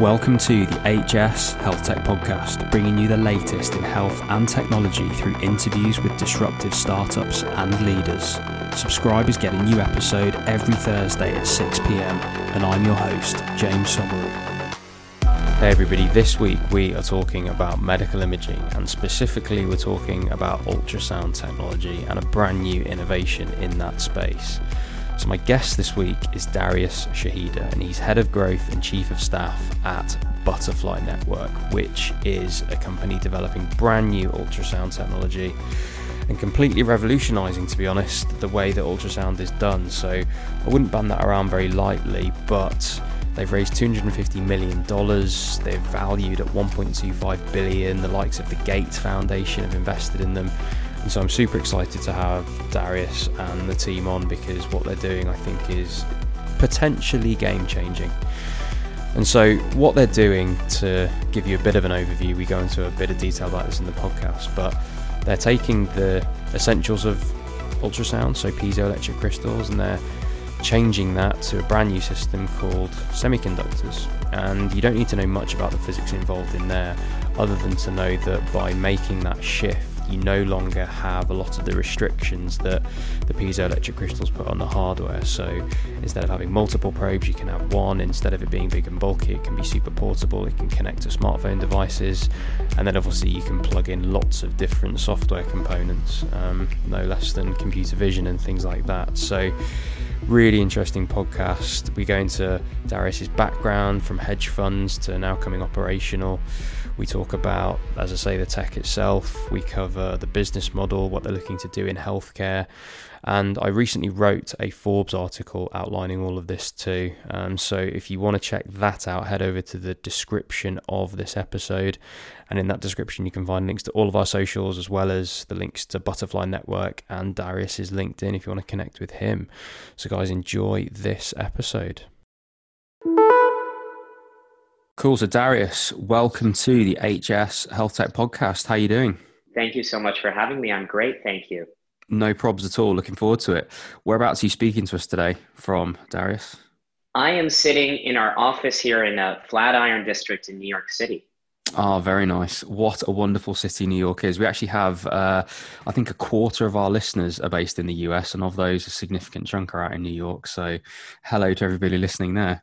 Welcome to the HS Health Tech Podcast, bringing you the latest in health and technology through interviews with disruptive startups and leaders. Subscribers get a new episode every Thursday at 6 pm, and I'm your host, James Somauroo. Hey everybody, this week we are talking about medical imaging and specifically we're talking about ultrasound technology and a brand new innovation in that space. So, my guest this week is Darius Shahida, and he's head of growth and chief of staff at Butterfly Network, which is a company developing brand new ultrasound technology and completely revolutionizing, to be honest, the way that ultrasound is done. So, I wouldn't ban that around very lightly, but They've raised $250 million. They're valued at 1.25 billion. The likes of the Gates Foundation have invested in them. And so I'm super excited to have Darius and the team on because what they're doing, I think, is potentially game changing. And so, what they're doing to give you a bit of an overview, we go into a bit of detail about this in the podcast, but they're taking the essentials of ultrasound, so piezoelectric crystals, and they're changing that to a brand new system called semiconductors. And you don't need to know much about the physics involved in there, other than to know that by making that shift, you no longer have a lot of the restrictions that the piezoelectric crystals put on the hardware. So instead of having multiple probes, you can have one. Instead of it being big and bulky, it can be super portable. It can connect to smartphone devices, and then obviously you can plug in lots of different software components, um, no less than computer vision and things like that. So really interesting podcast. We go into Darius's background from hedge funds to now coming operational. We talk about, as I say, the tech itself. We cover the business model, what they're looking to do in healthcare. And I recently wrote a Forbes article outlining all of this too. Um, so if you want to check that out, head over to the description of this episode. And in that description, you can find links to all of our socials as well as the links to Butterfly Network and Darius's LinkedIn if you want to connect with him. So, guys, enjoy this episode. Cool. So Darius, welcome to the HS Health Tech Podcast. How are you doing? Thank you so much for having me. I'm great. Thank you. No probs at all. Looking forward to it. Whereabouts are you speaking to us today from, Darius? I am sitting in our office here in the Flatiron District in New York City. Oh, very nice. What a wonderful city New York is. We actually have, uh, I think, a quarter of our listeners are based in the US, and of those, a significant chunk are out in New York. So, hello to everybody listening there.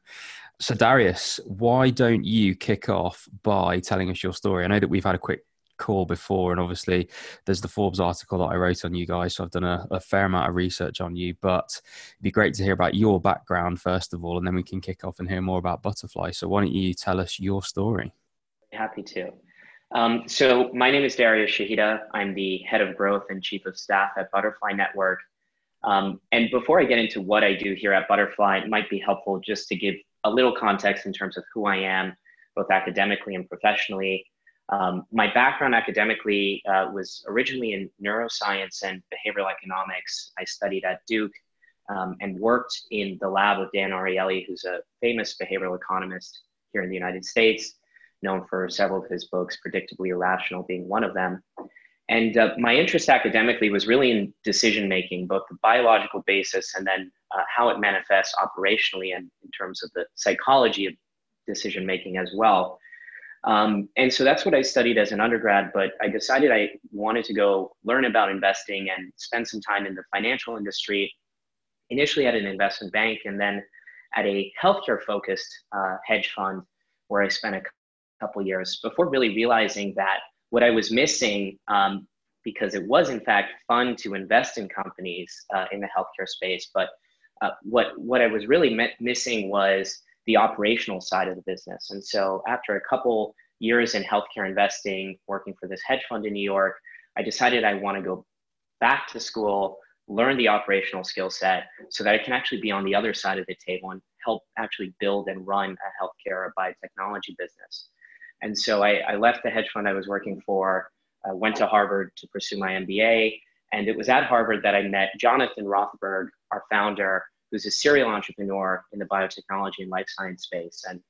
So, Darius, why don't you kick off by telling us your story? I know that we've had a quick call before, and obviously there's the Forbes article that I wrote on you guys, so I've done a, a, fair amount of research on you. But it'd be great to hear about your background first of all, and then we can kick off and hear more about Butterfly. So, why don't you tell us your story? Happy to. Um, so, my name is Darius Shahida. I'm the head of growth and chief of staff at Butterfly Network. Um, and before I get into what I do here at Butterfly, it might be helpful just to give a little context in terms of who I am, both academically and professionally. Um, my background academically uh, was originally in neuroscience and behavioral economics. I studied at Duke um, and worked in the lab of Dan Ariely, who's a famous behavioral economist here in the United States, known for several of his books, Predictably Irrational being one of them. And uh, my interest academically was really in decision making, both the biological basis and then uh, how it manifests operationally and in terms of the psychology of decision making as well. Um, and so that's what I studied as an undergrad, but I decided I wanted to go learn about investing and spend some time in the financial industry, initially at an investment bank and then at a healthcare focused uh, hedge fund where I spent a couple years before really realizing that what I was missing, um, because it was in fact fun to invest in companies uh, in the healthcare space, but uh, what what I was really missing was the operational side of the business. And so after a couple years in healthcare investing, working for this hedge fund in New York, I decided I want to go back to school, learn the operational skill set so that I can actually be on the other side of the table and help actually build and run a healthcare or biotechnology business. And so I, I left the hedge fund I was working for, uh, went to Harvard to pursue my MBA. And it was at Harvard that I met Jonathan Rothberg, our founder, who's a serial entrepreneur in the biotechnology and life science space. And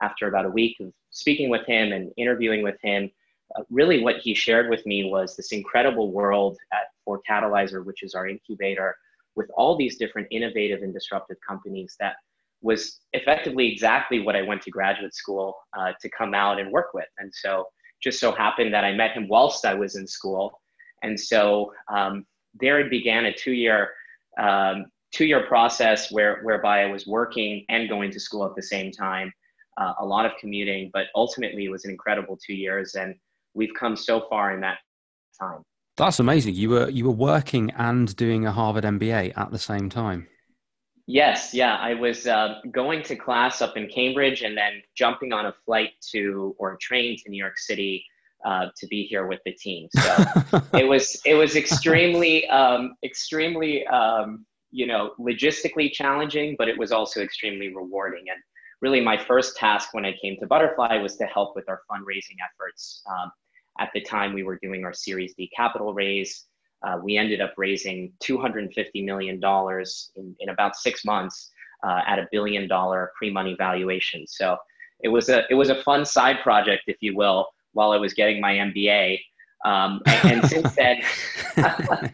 after about a week of speaking with him and interviewing with him, uh, really what he shared with me was this incredible world at 4Catalyzer, which is our incubator, with all these different innovative and disruptive companies that was effectively exactly what I went to graduate school uh, to come out and work with. And so just so happened that I met him whilst I was in school. And so um, there it began a two year um, two year process where whereby I was working and going to school at the same time. Uh, a lot of commuting, but ultimately it was an incredible two years, and we've come so far in that time. That's amazing. You were you were working and doing a Harvard MBA at the same time. Yes, yeah, I was uh, going to class up in Cambridge and then jumping on a flight to or a train to New York City uh, to be here with the team. So it was it was extremely um, extremely um, you know logistically challenging, but it was also extremely rewarding. And really, my first task when I came to Butterfly was to help with our fundraising efforts. Um, at the time, we were doing our Series D capital raise. Uh, we ended up raising $250 million in, in about six months uh, at a billion dollar pre-money valuation. So it was a it was a fun side project, if you will, while I was getting my MBA. Um, and, and since then,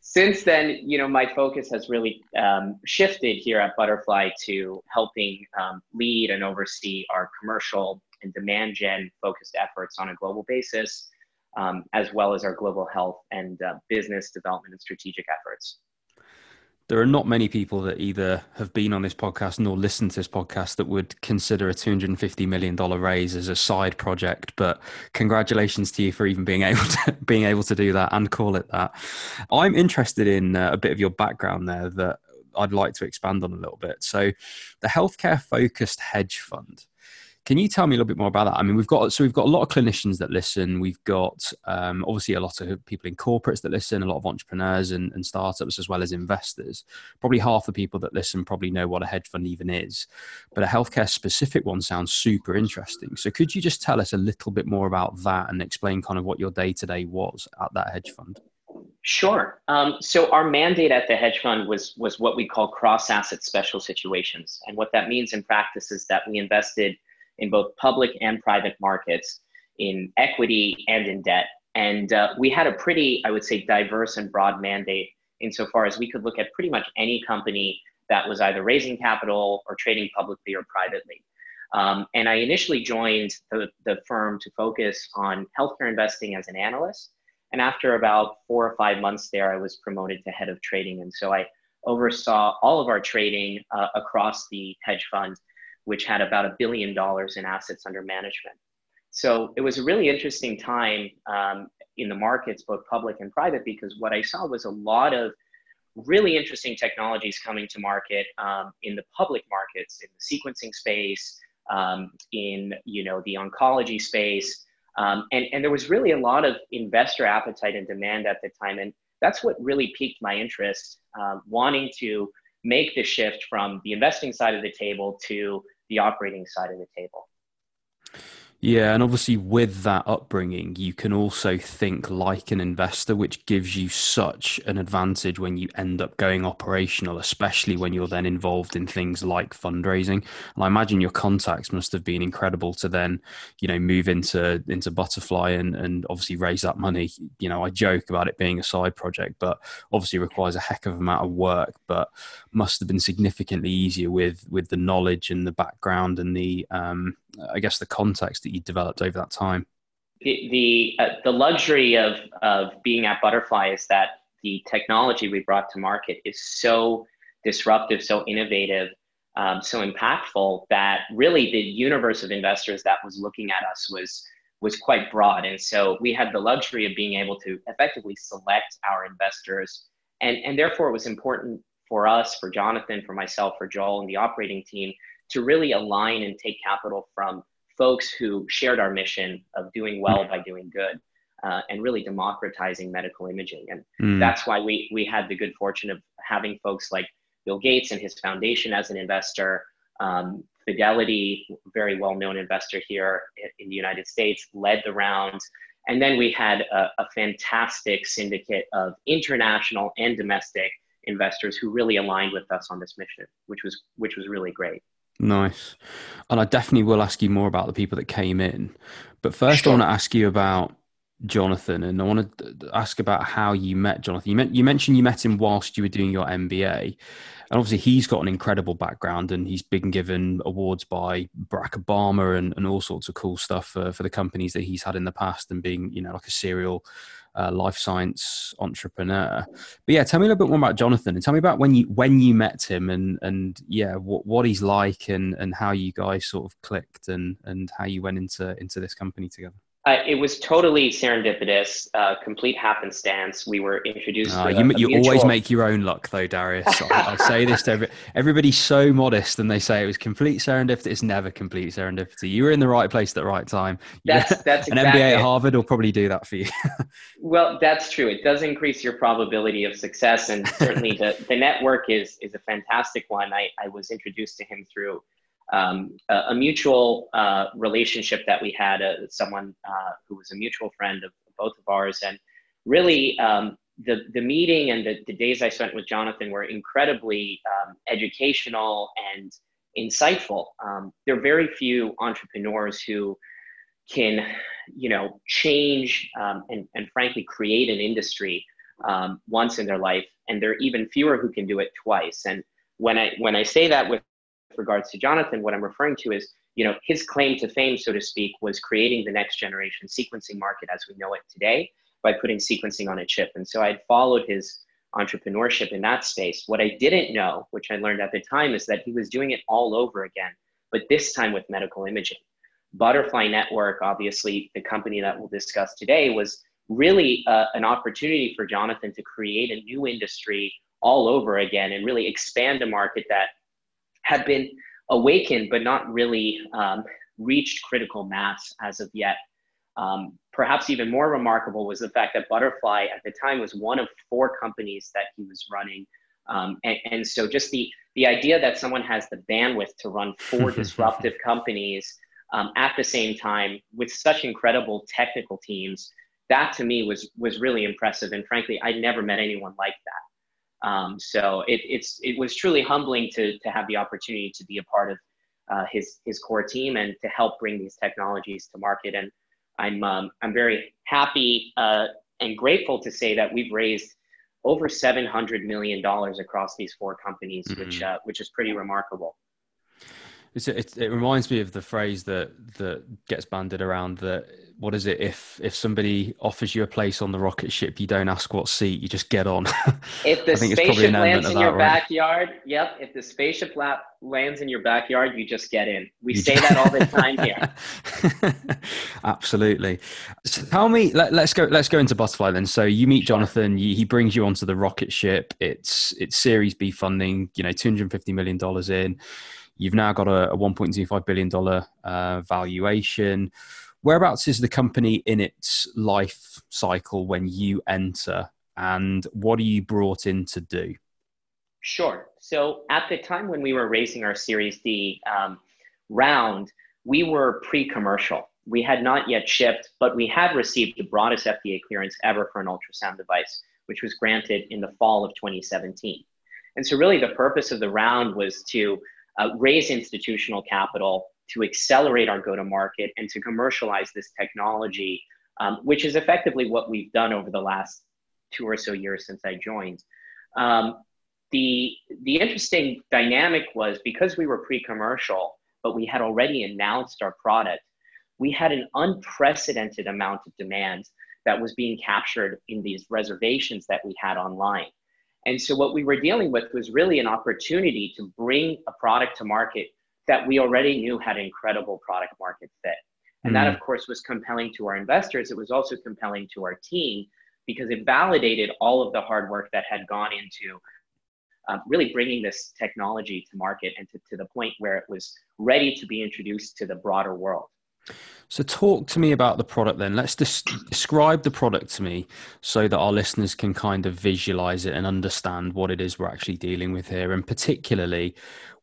since then, you know, my focus has really um, shifted here at Butterfly to helping um, lead and oversee our commercial and demand gen focused efforts on a global basis, um, as well as our global health and uh, business development and strategic efforts there are not many people that either have been on this podcast nor listened to this podcast that would consider a $250 million raise as a side project but congratulations to you for even being able to being able to do that and call it that. I'm interested in uh, a bit of your background there that i'd like to expand on a little bit. So the healthcare focused hedge fund can you tell me a little bit more about that? I mean, we've got so we've got a lot of clinicians that listen. We've got um, obviously a lot of people in corporates that listen, a lot of entrepreneurs and, and startups as well as investors. Probably half the people that listen probably know what a hedge fund even is, but a healthcare specific one sounds super interesting. So could you just tell us a little bit more about that and explain kind of what your day to day was at that hedge fund? Sure. Um, so our mandate at the hedge fund was was what we call cross asset special situations, and what that means in practice is that we invested in both public and private markets, in equity and in debt. And uh, we had a pretty, I would say, diverse and broad mandate insofar as we could look at pretty much any company that was either raising capital or trading publicly or privately. Um, and I initially joined the, the firm to focus on healthcare investing as an analyst. And after about four or five months there, I was promoted to head of trading. And so I oversaw all of our trading uh, across the hedge fund which had about a billion dollars in assets under management. So it was a really interesting time um, in the markets, both public and private, because what I saw was a lot of really interesting technologies coming to market um, in the public markets, in the sequencing space, um, in you know the oncology space, um, and and there was really a lot of investor appetite and demand at the time, and that's what really piqued my interest, uh, wanting to make the shift from the investing side of the table to the operating side of the table. Yeah, and obviously with that upbringing, you can also think like an investor, which gives you such an advantage when you end up going operational, especially when you're then involved in things like fundraising. And I imagine your contacts must have been incredible to then, you know, move into into Butterfly and and obviously raise that money. You know, I joke about it being a side project, but obviously requires a heck of an amount of work, but must have been significantly easier with with the knowledge and the background and the um, I guess the context that you developed over that time? The the, uh, the luxury of of being at Butterfly is that the technology we brought to market is so disruptive, so innovative, um, so impactful that really the universe of investors that was looking at us was was quite broad, and so we had the luxury of being able to effectively select our investors, and and therefore it was important for us, for Jonathan, for myself, for Joel, and the operating team to really align and take capital from folks who shared our mission of doing well by doing good uh, and really democratizing medical imaging. And mm. that's why we, we had the good fortune of having folks like Bill Gates and his foundation as an investor, um, Fidelity, very well known investor here in the United States, led the rounds. And then we had a, a fantastic syndicate of international and domestic investors who really aligned with us on this mission, which was which was really great. Nice. And I definitely will ask you more about the people that came in. But first, sure. I want to ask you about Jonathan, and I want to ask about how you met Jonathan. You, you mentioned you met him whilst you were doing your MBA, and obviously he's got an incredible background, and he's been given awards by Barack Obama and, and all sorts of cool stuff for, for the companies that he's had in the past, and being you know like a serial uh, life science entrepreneur. But yeah, tell me a little bit more about Jonathan, and tell me about when you when you met him, and and yeah, what what he's like, and and how you guys sort of clicked, and and how you went into into this company together. Uh, it was totally serendipitous, uh, complete happenstance. We were introduced. Uh, you, a, a you mutual... always make your own luck, though, Darius. I, I, say this to every, everybody's so modest, and they say it was complete serendipity. It's never complete serendipity. You were in the right place at the right time. That's that's an exactly MBA at Harvard will probably do that for you. well, that's true. It does increase your probability of success, and certainly the the network is is a fantastic one. I I was introduced to him through um, a, a, mutual uh, relationship that we had, uh, someone uh, who was a mutual friend of both of ours. And really, um, the, the meeting and the, the days I spent with Jonathan were incredibly um, educational and insightful. Um, there are very few entrepreneurs who can, you know, change um, and, and frankly create an industry um, once in their life. And there are even fewer who can do it twice. And when I when I say that with regards to Jonathan, what I'm referring to is, you know, his claim to fame, so to speak, was creating the next generation sequencing market as we know it today by putting sequencing on a chip. And so I had followed his entrepreneurship in that space. What I didn't know, which I learned at the time, is that he was doing it all over again, but this time with medical imaging. Butterfly Network, obviously, the company that we'll discuss today, was really uh, an opportunity for Jonathan to create a new industry all over again and really expand a market that had been awakened but not really um, reached critical mass as of yet. Um, perhaps even more remarkable was the fact that Butterfly at the time was one of four companies that he was running. Um, and, and, so just the, the idea that someone has the bandwidth to run four disruptive companies um, at the same time with such incredible technical teams, that to me was, was really impressive. And frankly, I never met anyone like that. Um, so it, it's it was truly humbling to to have the opportunity to be a part of uh, his his core team and to help bring these technologies to market. And I'm um, I'm very happy uh, and grateful to say that we've raised over 700 million dollars across these four companies, mm-hmm. which uh, which is pretty remarkable. It, it, it, reminds me of the phrase that that gets banded around that what is it? If if somebody offers you a place on the rocket ship you don't ask what seat you just get on. If the spaceship lands in that, your right? backyard yep if the spaceship lap lands in your backyard you just get in. We you say that all the time here. Absolutely. So tell me let, us go let's go into butterfly then. So you meet jonathan you, he brings you onto the rocket ship. It's it's series b funding you know 250 million dollars in You've now got a, a $1.25 billion uh, valuation. Whereabouts is the company in its life cycle when you enter, and what are you brought in to do? Sure. So at the time when we were raising our Series D um, round, we were pre commercial. We had not yet shipped, but we had received the broadest FDA clearance ever for an ultrasound device, which was granted in the fall of 2017. And so, really, the purpose of the round was to uh, raise institutional capital to accelerate our go to market and to commercialize this technology, um, which is effectively what we've done over the last two or so years since I joined. Um, the, the interesting dynamic was because we were pre commercial, but we had already announced our product, we had an unprecedented amount of demand that was being captured in these reservations that we had online. And so what we were dealing with was really an opportunity to bring a product to market that we already knew had incredible product market fit. And mm-hmm. that, of course, was compelling to our investors. It was also compelling to our team because it validated all of the hard work that had gone into uh, really bringing this technology to market and to, to the point where it was ready to be introduced to the broader world. So, talk to me about the product then. Let's des- describe the product to me so that our listeners can kind of visualize it and understand what it is we're actually dealing with here. And particularly,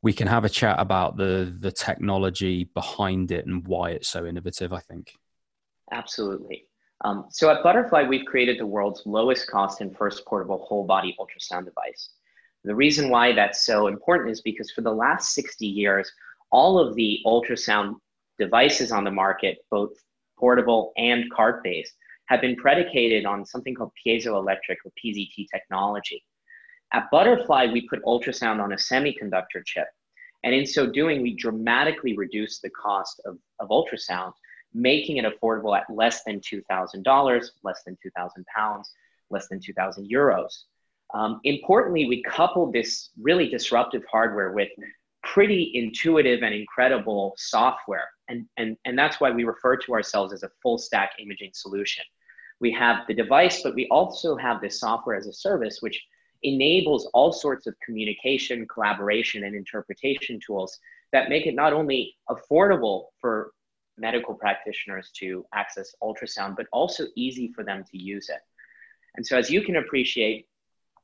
we can have a chat about the, the technology behind it and why it's so innovative, I think. Absolutely. Um, so, at Butterfly, we've created the world's lowest cost and first portable whole body ultrasound device. The reason why that's so important is because for the last 60 years, all of the ultrasound devices on the market, both portable and cart based, have been predicated on something called piezoelectric or PZT technology. At Butterfly, we put ultrasound on a semiconductor chip. And in so doing, we dramatically reduced the cost of, of ultrasound, making it affordable at less than $2,000, less than 2,000 pounds, less than 2,000 euros. Um, importantly, we coupled this really disruptive hardware with pretty intuitive and incredible software. And, and, and that's why we refer to ourselves as a full stack imaging solution. We have the device, but we also have this software as a service, which enables all sorts of communication, collaboration, and interpretation tools that make it not only affordable for medical practitioners to access ultrasound, but also easy for them to use it. And so, as you can appreciate,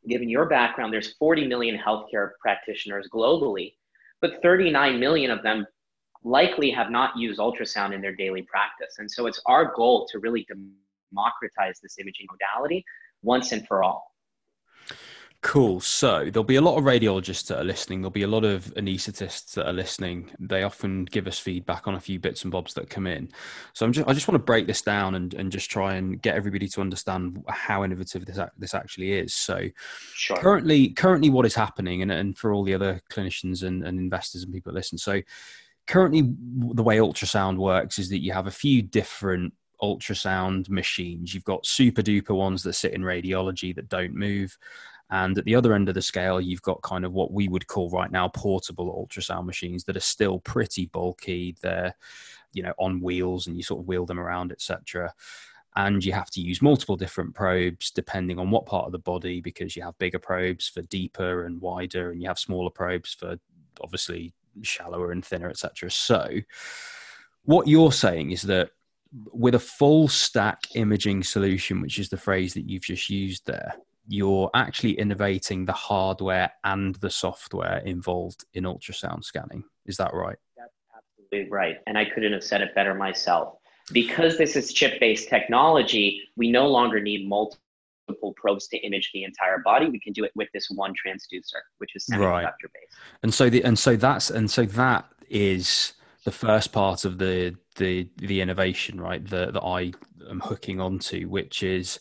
given your background, there's 40 million healthcare practitioners globally, but 39 million of them likely have not used ultrasound in their daily practice. And so, it's our goal to really democratize this imaging modality once and for all. Cool. So there'll be a lot of radiologists that are listening. There'll be a lot of anaesthetists that are listening. They often give us feedback on a few bits and bobs that come in. So I'm just, I just want to break this down and, and just try and get everybody to understand how innovative this this actually is. So sure. currently, currently, what is happening, and, and for all the other clinicians and, and investors and people that listen. So currently, the way ultrasound works is that you have a few different ultrasound machines. You've got super duper ones that sit in radiology that don't move. And at the other end of the scale, you've got kind of what we would call right now portable ultrasound machines that are still pretty bulky. They're, you know, on wheels and you sort of wheel them around, etc. And you have to use multiple different probes depending on what part of the body, because you have bigger probes for deeper and wider, and you have smaller probes for obviously shallower and thinner, etc. So, what you're saying is that with a full stack imaging solution, which is the phrase that you've just used there, you're actually innovating the hardware and the software involved in ultrasound scanning. Is that right? That's absolutely right. And I couldn't have said it better myself. Because this is chip based technology, we no longer need multiple probes to image the entire body. We can do it with this one transducer, which is semiconductor right. based. And so the and so that's and so that is the first part of the the the innovation, right? The that I am hooking onto, which is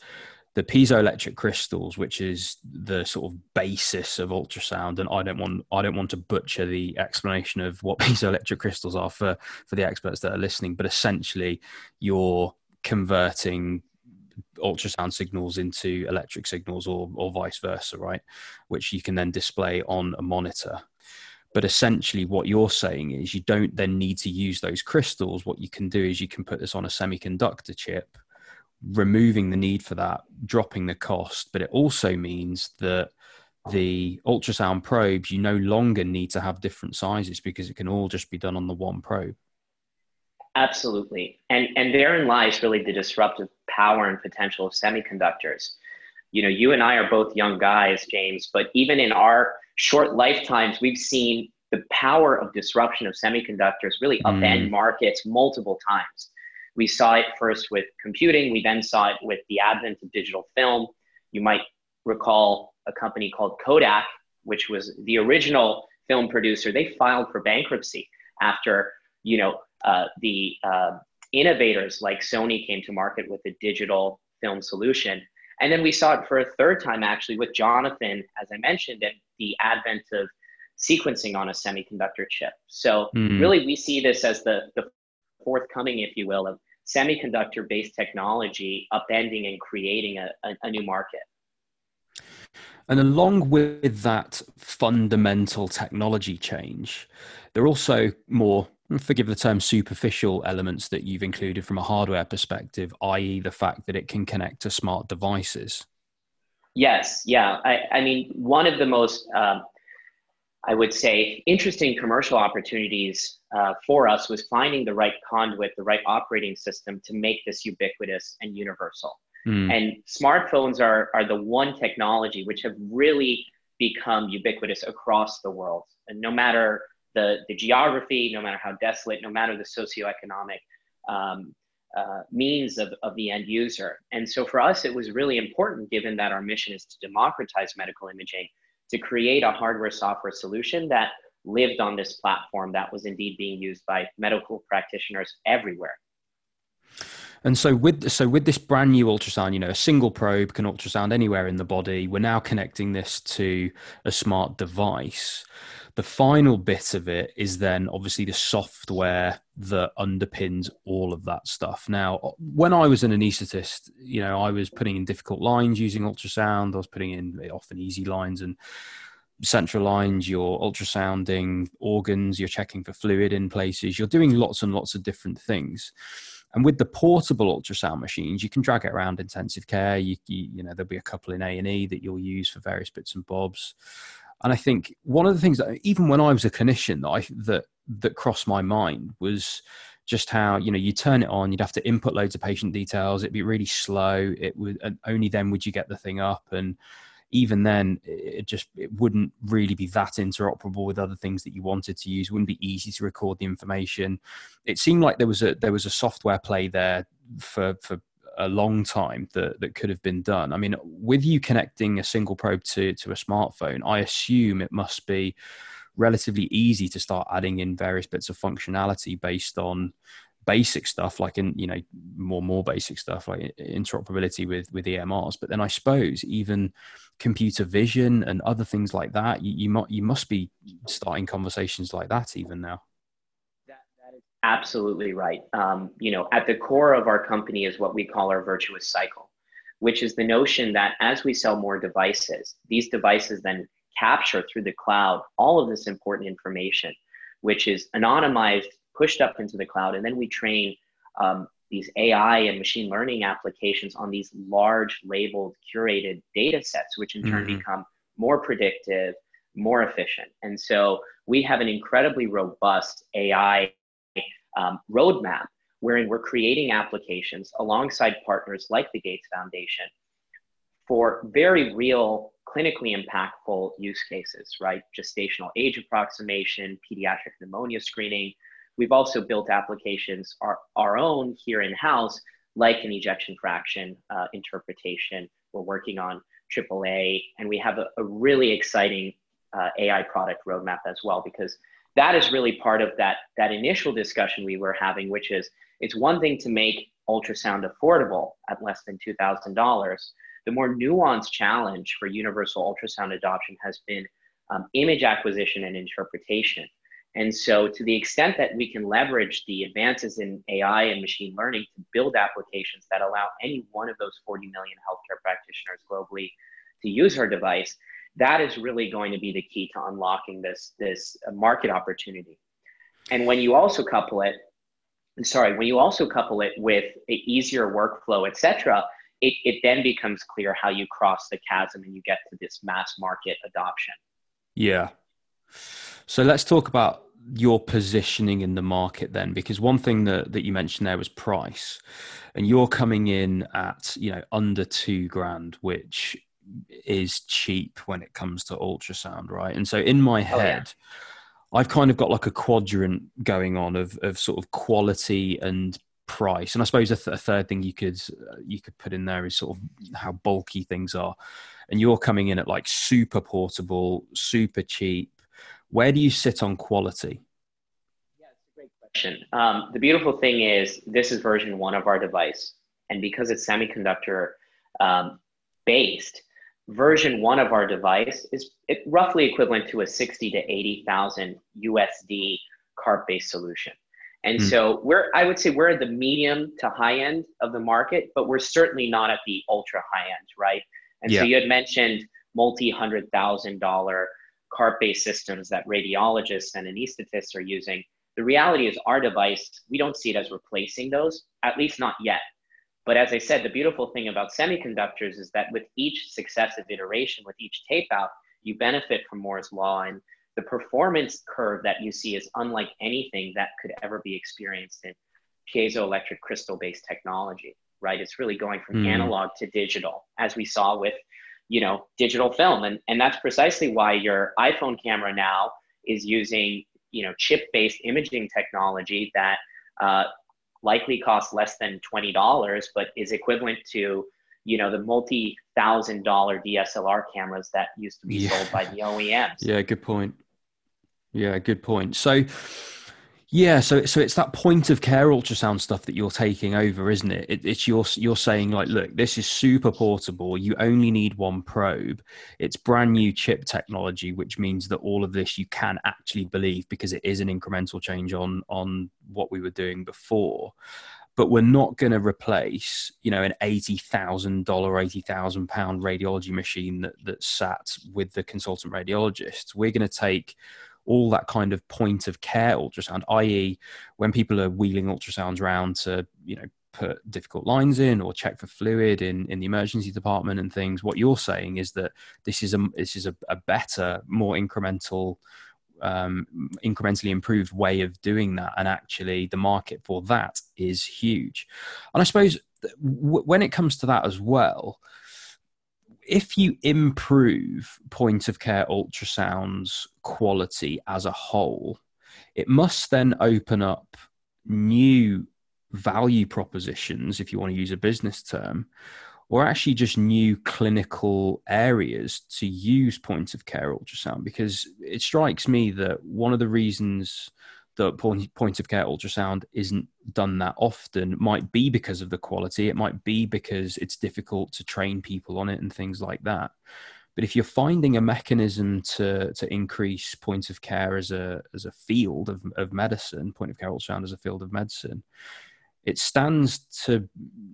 the piezoelectric crystals, which is the sort of basis of ultrasound, and I don't want I don't want to butcher the explanation of what piezoelectric crystals are for for the experts that are listening, but essentially you're converting ultrasound signals into electric signals or or vice versa, right? Which you can then display on a monitor. But essentially, what you're saying is you don't then need to use those crystals. What you can do is you can put this on a semiconductor chip removing the need for that, dropping the cost, but it also means that the ultrasound probes you no longer need to have different sizes because it can all just be done on the one probe. Absolutely. And and therein lies really the disruptive power and potential of semiconductors. You know, you and I are both young guys, James, but even in our short lifetimes, we've seen the power of disruption of semiconductors really upend mm. markets multiple times. We saw it first with computing. We then saw it with the advent of digital film. You might recall a company called Kodak, which was the original film producer. They filed for bankruptcy after you know uh, the uh, innovators like Sony came to market with a digital film solution. And then we saw it for a third time actually with Jonathan, as I mentioned, and the advent of sequencing on a semiconductor chip. So mm. really we see this as the, the forthcoming, if you will, of semiconductor based technology upending and creating a, a, a new market. And along with that fundamental technology change, there are also more, forgive the term, superficial elements that you've included from a hardware perspective, i.e., the fact that it can connect to smart devices. Yes, yeah. I, I mean, one of the most um, I would say, interesting commercial opportunities uh, for us was finding the right conduit, the right operating system to make this ubiquitous and universal. Mm. And smartphones are, are the one technology which have really become ubiquitous across the world. And no matter the, the geography, no matter how desolate, no matter the socioeconomic um, uh, means of, of the end user. And so for us, it was really important, given that our mission is to democratize medical imaging, to create a hardware software solution that lived on this platform that was indeed being used by medical practitioners everywhere. And so with so with this brand new ultrasound, you know, a single probe can ultrasound anywhere in the body. We're now connecting this to a smart device. The final bit of it is then obviously the software that underpins all of that stuff. Now, when I was an anaesthetist, you know, I was putting in difficult lines using ultrasound. I was putting in often easy lines and central lines. You're ultrasounding organs. You're checking for fluid in places. You're doing lots and lots of different things. And with the portable ultrasound machines, you can drag it around intensive care. You, you, you know, there'll be a couple in A and E that you'll use for various bits and bobs. And I think one of the things that even when I was a clinician that I, that that crossed my mind was just how you know you turn it on you'd have to input loads of patient details it'd be really slow it would and only then would you get the thing up. And even then it just it wouldn't really be that interoperable with other things that you wanted to use. It wouldn't be easy to record the information. It seemed like there was a there was a software play there for for a long time that, that could have been done. I mean, with you connecting a single probe to, to a smartphone, I assume it must be relatively easy to start adding in various bits of functionality based on basic stuff like in you know more more basic stuff like interoperability with with EMRs but then I suppose even computer vision and other things like that you, you might you must be starting conversations like that even now Absolutely right. Um, you know, at the core of our company is what we call our virtuous cycle, which is the notion that as we sell more devices, these devices then capture through the cloud all of this important information, which is anonymized, pushed up into the cloud, and then we train um, these AI and machine learning applications on these large labeled curated data sets, which in turn mm-hmm. become more predictive, more efficient. And so we have an incredibly robust AI um, roadmap wherein we're creating applications alongside partners like the Gates Foundation for very real clinically impactful use cases, right? Gestational age approximation, pediatric pneumonia screening. We've also built applications our, our own here in house, like an ejection fraction uh, interpretation. We're working on AAA, and we have a, a really exciting uh, AI product roadmap as well because that is really part of that that initial discussion we were having which is it's one thing to make ultrasound affordable at less than $2000 the more nuanced challenge for universal ultrasound adoption has been um, image acquisition and interpretation. And so to the extent that we can leverage the advances in ai and machine learning to build applications that allow any one of those 40 million healthcare practitioners globally to use our device that is really going to be the key to unlocking this this uh, market opportunity. And when you also couple it sorry when you also couple it with easier workflow etc it, it then becomes clear how you cross the chasm and you get to this mass market adoption. Yeah. So let's talk about your positioning in the market then because one thing that, that you mentioned there was price. And you're coming in at you know under two grand which is cheap when it comes to ultrasound, right? And so in my head, oh, yeah. I've kind of got like a quadrant going on of of sort of quality and price. And I suppose a, th- a third thing you could uh, you could put in there is sort of how bulky things are. And you're coming in at like super portable, super cheap. Where do you sit on quality? Yeah, it's a great question. Um, the beautiful thing is this is version one of our device, and because it's semiconductor um, based, version one of our device is roughly equivalent to a 60 to 80,000 USD cart based solution. And mm. so we're, I would say we're at the medium to high end of the market, but we're certainly not at the ultra high end, right? And yeah. so you had mentioned multi hundred thousand dollar cart based systems that radiologists and anesthetists are using. The reality is our device, we don't see it as replacing those, at least not yet. But as I said, the beautiful thing about semiconductors is that with each successive iteration, with each tape out, you benefit from Moore's law. And the performance curve that you see is unlike anything that could ever be experienced in piezoelectric crystal based technology, right? It's really going from mm. analog to digital, as we saw with, you know, digital film. And, and that's precisely why your iPhone camera now is using, you know, chip based imaging technology that uh, likely costs less than $20, but is equivalent to, you know, the multi thousand dollar DSLR cameras that used to be yeah. sold by the OEMs. Yeah, good point. Yeah, good point. So Yeah, so so it's that point of care ultrasound stuff that you're taking over, isn't it? it? It's you're you're saying like, look, this is super portable. You only need one probe. It's brand new chip technology, which means that all of this you can actually believe because it is an incremental change on on what we were doing before. But we're not going to replace, you know, an eighty thousand dollar, eighty thousand pound radiology machine that that sat with the consultant radiologists. We're going to take all that kind of point of care ultrasound, i.e., when people are wheeling ultrasounds around to, you know, put difficult lines in or check for fluid in, in the emergency department and things. What you're saying is that this is a this is a, a better, more incremental, um, incrementally improved way of doing that, and actually the market for that is huge. And I suppose w- when it comes to that as well, if you improve point of care ultrasounds quality as a whole, it must then open up new value propositions, if you want to use a business term, or actually just new clinical areas to use point of care ultrasound. Because it strikes me that one of the reasons the point, of care ultrasound isn't done that often might be because of the quality. It might be because it's difficult to train people on it and things like that. But if you're finding a mechanism to to increase point of care as a as a field of, of medicine point of care ultrasound as a field of medicine it stands to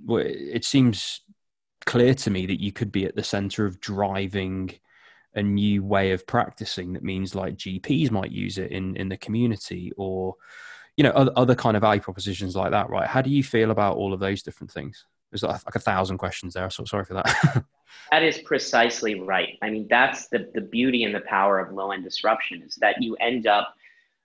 it seems clear to me that you could be at the center of driving a new way of practicing that means like GPs might use it in in the community or you know other, other kind of value propositions like that right? How do you feel about all of those different things? There's like a thousand questions there so sorry for that. That is precisely right. I mean that's the the beauty and the power of low end disruption is that you end up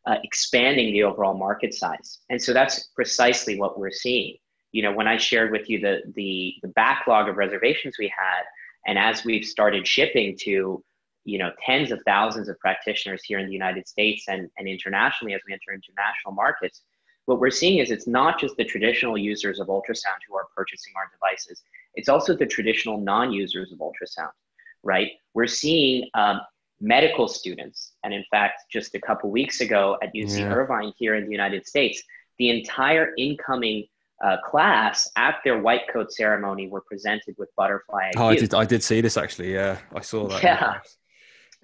uh, expanding the overall market size. And so that's precisely what we're seeing. You know when i shared with you the the, the backlog of reservations we had and as we've started shipping to you know tens of thousands of practitioners here in the united states and, and internationally as we enter international markets what we're seeing is it's not just the traditional users of ultrasound who are purchasing our devices it's also the traditional non-users of ultrasound right we're seeing um, medical students and in fact just a couple weeks ago at uc yeah. irvine here in the united states the entire incoming uh, class at their white coat ceremony were presented with butterfly IQ. oh i did i did see this actually yeah i saw that yeah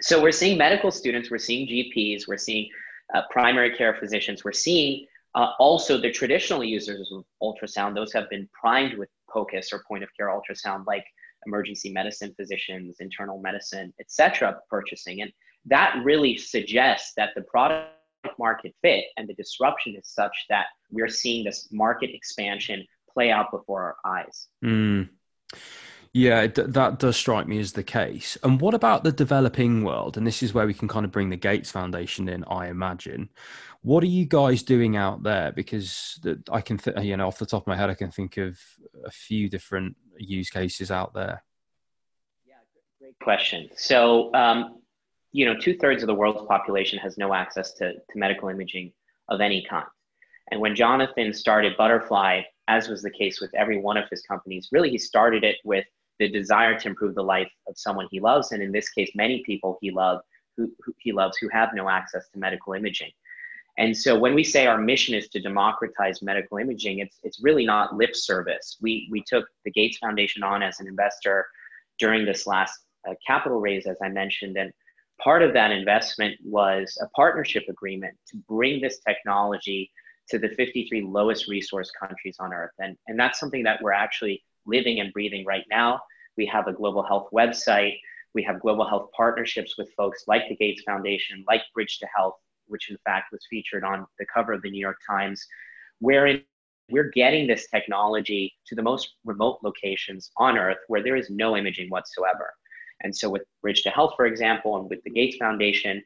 so we're seeing medical students, we're seeing GPs, we're seeing uh, primary care physicians, we're seeing uh, also the traditional users of ultrasound. Those have been primed with POCUS or point of care ultrasound, like emergency medicine physicians, internal medicine, etc., purchasing. And that really suggests that the product market fit and the disruption is such that we're seeing this market expansion play out before our eyes. Mm. Yeah, that does strike me as the case. And what about the developing world? And this is where we can kind of bring the Gates Foundation in, I imagine. What are you guys doing out there? Because I can, th- you know, off the top of my head, I can think of a few different use cases out there. Yeah, great question. So, um, you know, two thirds of the world's population has no access to, to medical imaging of any kind. And when Jonathan started Butterfly, as was the case with every one of his companies, really he started it with the desire to improve the life of someone he loves, and in this case, many people he loves who, who he loves who have no access to medical imaging. And so when we say our mission is to democratize medical imaging, it's, it's really not lip service. We, we took the Gates Foundation on as an investor during this last uh, capital raise, as I mentioned. And part of that investment was a partnership agreement to bring this technology to the 53 lowest resource countries on earth. And, and that's something that we're actually living and breathing right now. We have a global health website. We have global health partnerships with folks like the Gates Foundation, like Bridge to Health, which in fact was featured on the cover of the New York Times, wherein we're getting this technology to the most remote locations on Earth where there is no imaging whatsoever. And so, with Bridge to Health, for example, and with the Gates Foundation,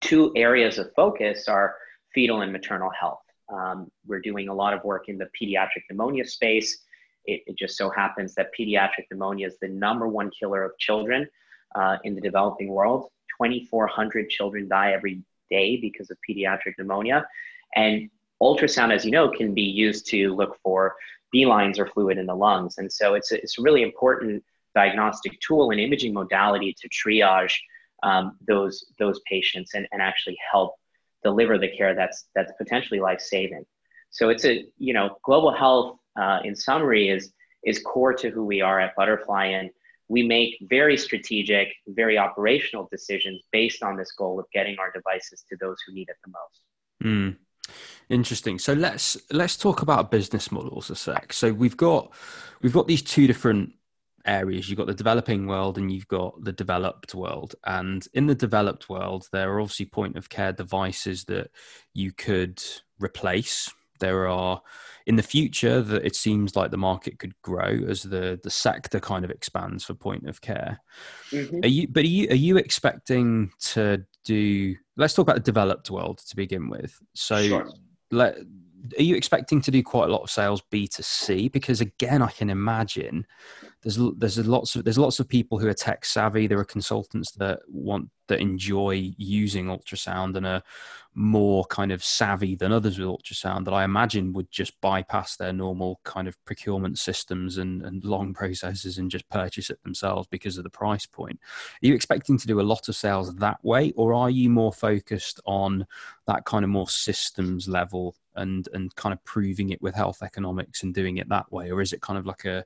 two areas of focus are fetal and maternal health. Um, we're doing a lot of work in the pediatric pneumonia space it, it, just so happens that pediatric pneumonia is the number one killer of children uh, in the developing world. 2,400 children die every day because of pediatric pneumonia. And ultrasound, as you know, can be used to look for B lines or fluid in the lungs. And so it's a, it's a really important diagnostic tool and imaging modality to triage um, those, those patients and, and actually help deliver the care that's that's potentially life saving. So it's a you know global health uh, in summary is is core to who we are at Butterfly, and we make very strategic, very operational decisions based on this goal of getting our devices to those who need it the most. Mm. Interesting. So let's let's talk about business models a sec. So we've got we've got these two different areas. You've got the developing world and you've got the developed world. And in the developed world, there are obviously point of care devices that you could replace. There are in the future that it seems like the market could grow as the the sector kind of expands for point of care. Mm-hmm. Are you but are you are you expecting to do let's talk about the developed world to begin with. So sure let, are you expecting to do quite a lot of sales B2C? Because again, I can imagine there's there's lots of there's lots of people who are tech savvy. There are consultants that want that enjoy using ultrasound and are more kind of savvy than others with ultrasound that I imagine would just bypass their normal kind of procurement systems and, and long processes and just purchase it themselves because of the price point. Are you expecting to do a lot of sales that way, or are you more focused on that kind of more systems level and and kind of proving it with health economics and doing it that way, or is it kind of like a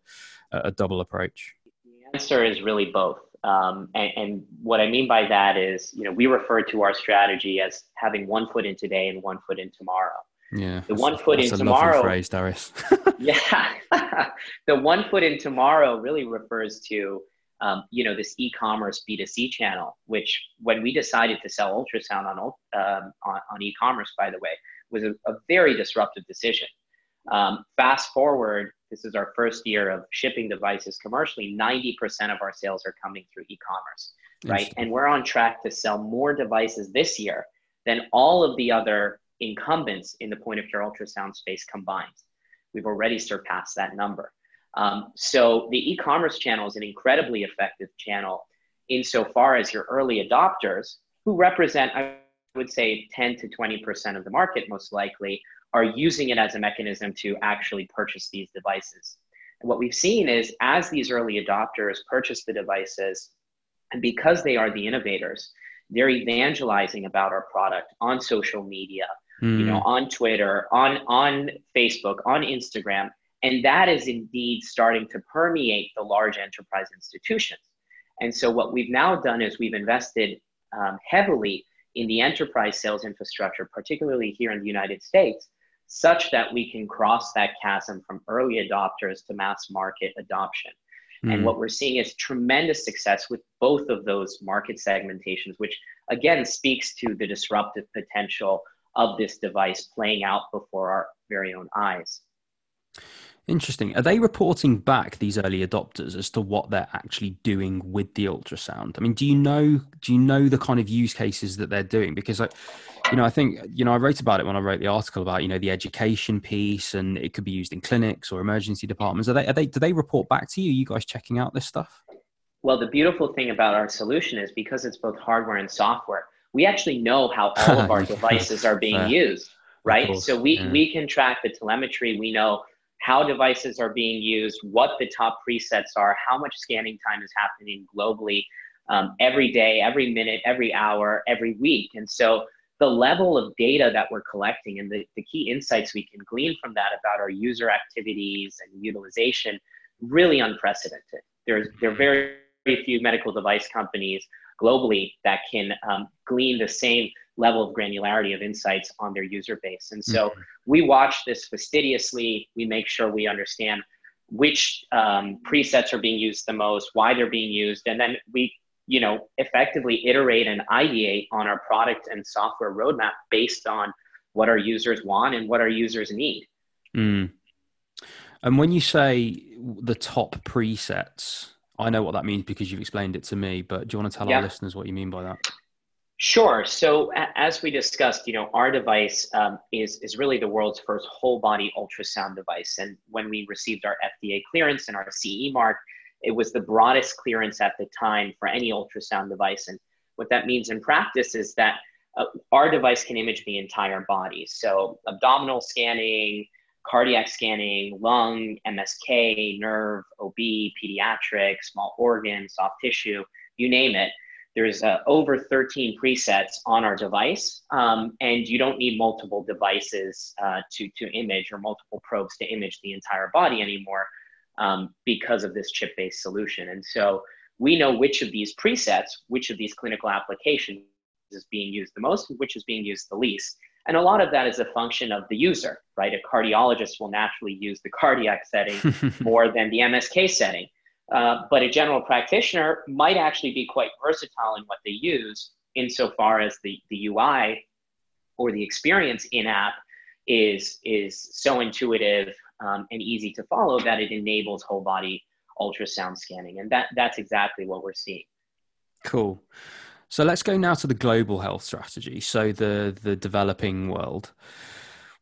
a double approach? The answer is really both. Um, and, and, what I mean by that is, you know, we refer to our strategy as having one foot in today and one foot in tomorrow. Yeah. The one foot in tomorrow. phrase, Darius. yeah. the one foot in tomorrow really refers to, um, you know, this e-commerce B2C channel, which when we decided to sell ultrasound on, um, on, on e-commerce, by the way, was a, a very disruptive decision. Um, fast forward, this is our first year of shipping devices commercially. 90% of our sales are coming through e commerce, right? And we're on track to sell more devices this year than all of the other incumbents in the point of care ultrasound space combined. We've already surpassed that number. Um, so the e commerce channel is an incredibly effective channel insofar as your early adopters, who represent, I would say, 10 to 20% of the market most likely, are using it as a mechanism to actually purchase these devices. And what we've seen is as these early adopters purchase the devices, and because they are the innovators, they're evangelizing about our product on social media, mm. you know, hmm. on Twitter, on on Facebook, on Instagram, and that is indeed starting to permeate the large enterprise institutions. And so, what we've now done is we've invested um, heavily in the enterprise sales infrastructure, particularly here in the United States, such that we can cross that chasm from early adopters to mass market adoption. Mm. And hmm. what we're seeing is tremendous success with both of those market segmentations, which again speaks to the disruptive potential of this device playing out before our very own eyes. Interesting. Are they reporting back these early adopters as to what they're actually doing with the ultrasound? I mean, do you know do you know the kind of use cases that they're doing? Because I, you know, I think you know I wrote about it when I wrote the article about you know the education piece, and it could be used in clinics or emergency departments. Are they are they do they report back to you? Are you guys checking out this stuff? Well, the beautiful thing about our solution is because it's both hardware and software, we actually know how all of our devices are being used, right? So we yeah. we can track the telemetry. We know how devices are being used, what the top presets are, how much scanning time is happening globally um, every day, every minute, every hour, every week. And so the level of data that we're collecting and the, the key insights we can glean from that about our user activities and utilization really unprecedented. There's, there are very, very few medical device companies globally that can um, glean the same level of granularity of insights on their user base. And so mm-hmm. we watch this fastidiously. We make sure we understand which um, presets are being used the most, why they're being used, and then we, you know, effectively iterate and ideate on our product and software roadmap based on what our users want and what our users need. Mm. And when you say the top presets, I know what that means because you've explained it to me, but do you want to tell yeah. our listeners what you mean by that? Sure. So as we discussed, you know, our device um, is is really the world's first whole body ultrasound device. And when we received our FDA clearance and our CE mark, it was the broadest clearance at the time for any ultrasound device. And what that means in practice is that uh, our device can image the entire body. So abdominal scanning, cardiac scanning, lung, MSK, nerve, OB, pediatric, small organ, soft tissue, you name it there's uh, over 13 presets on our device, um, and you don't need multiple devices uh, to, to image or multiple probes to image the entire body anymore um, because of this chip-based solution. And so we know which of these presets, which of these clinical applications is being used the most, and which is being used the least. And a lot of that is a function of the user, right? A cardiologist will naturally use the cardiac setting more than the MSK setting. Uh, but a general practitioner might actually be quite versatile in what they use insofar as the, the UI or the experience in app is, is so intuitive um, and easy to follow that it enables whole body ultrasound scanning. And that, that's exactly what we're seeing. Cool. So let's go now to the global health strategy. So the, the developing world.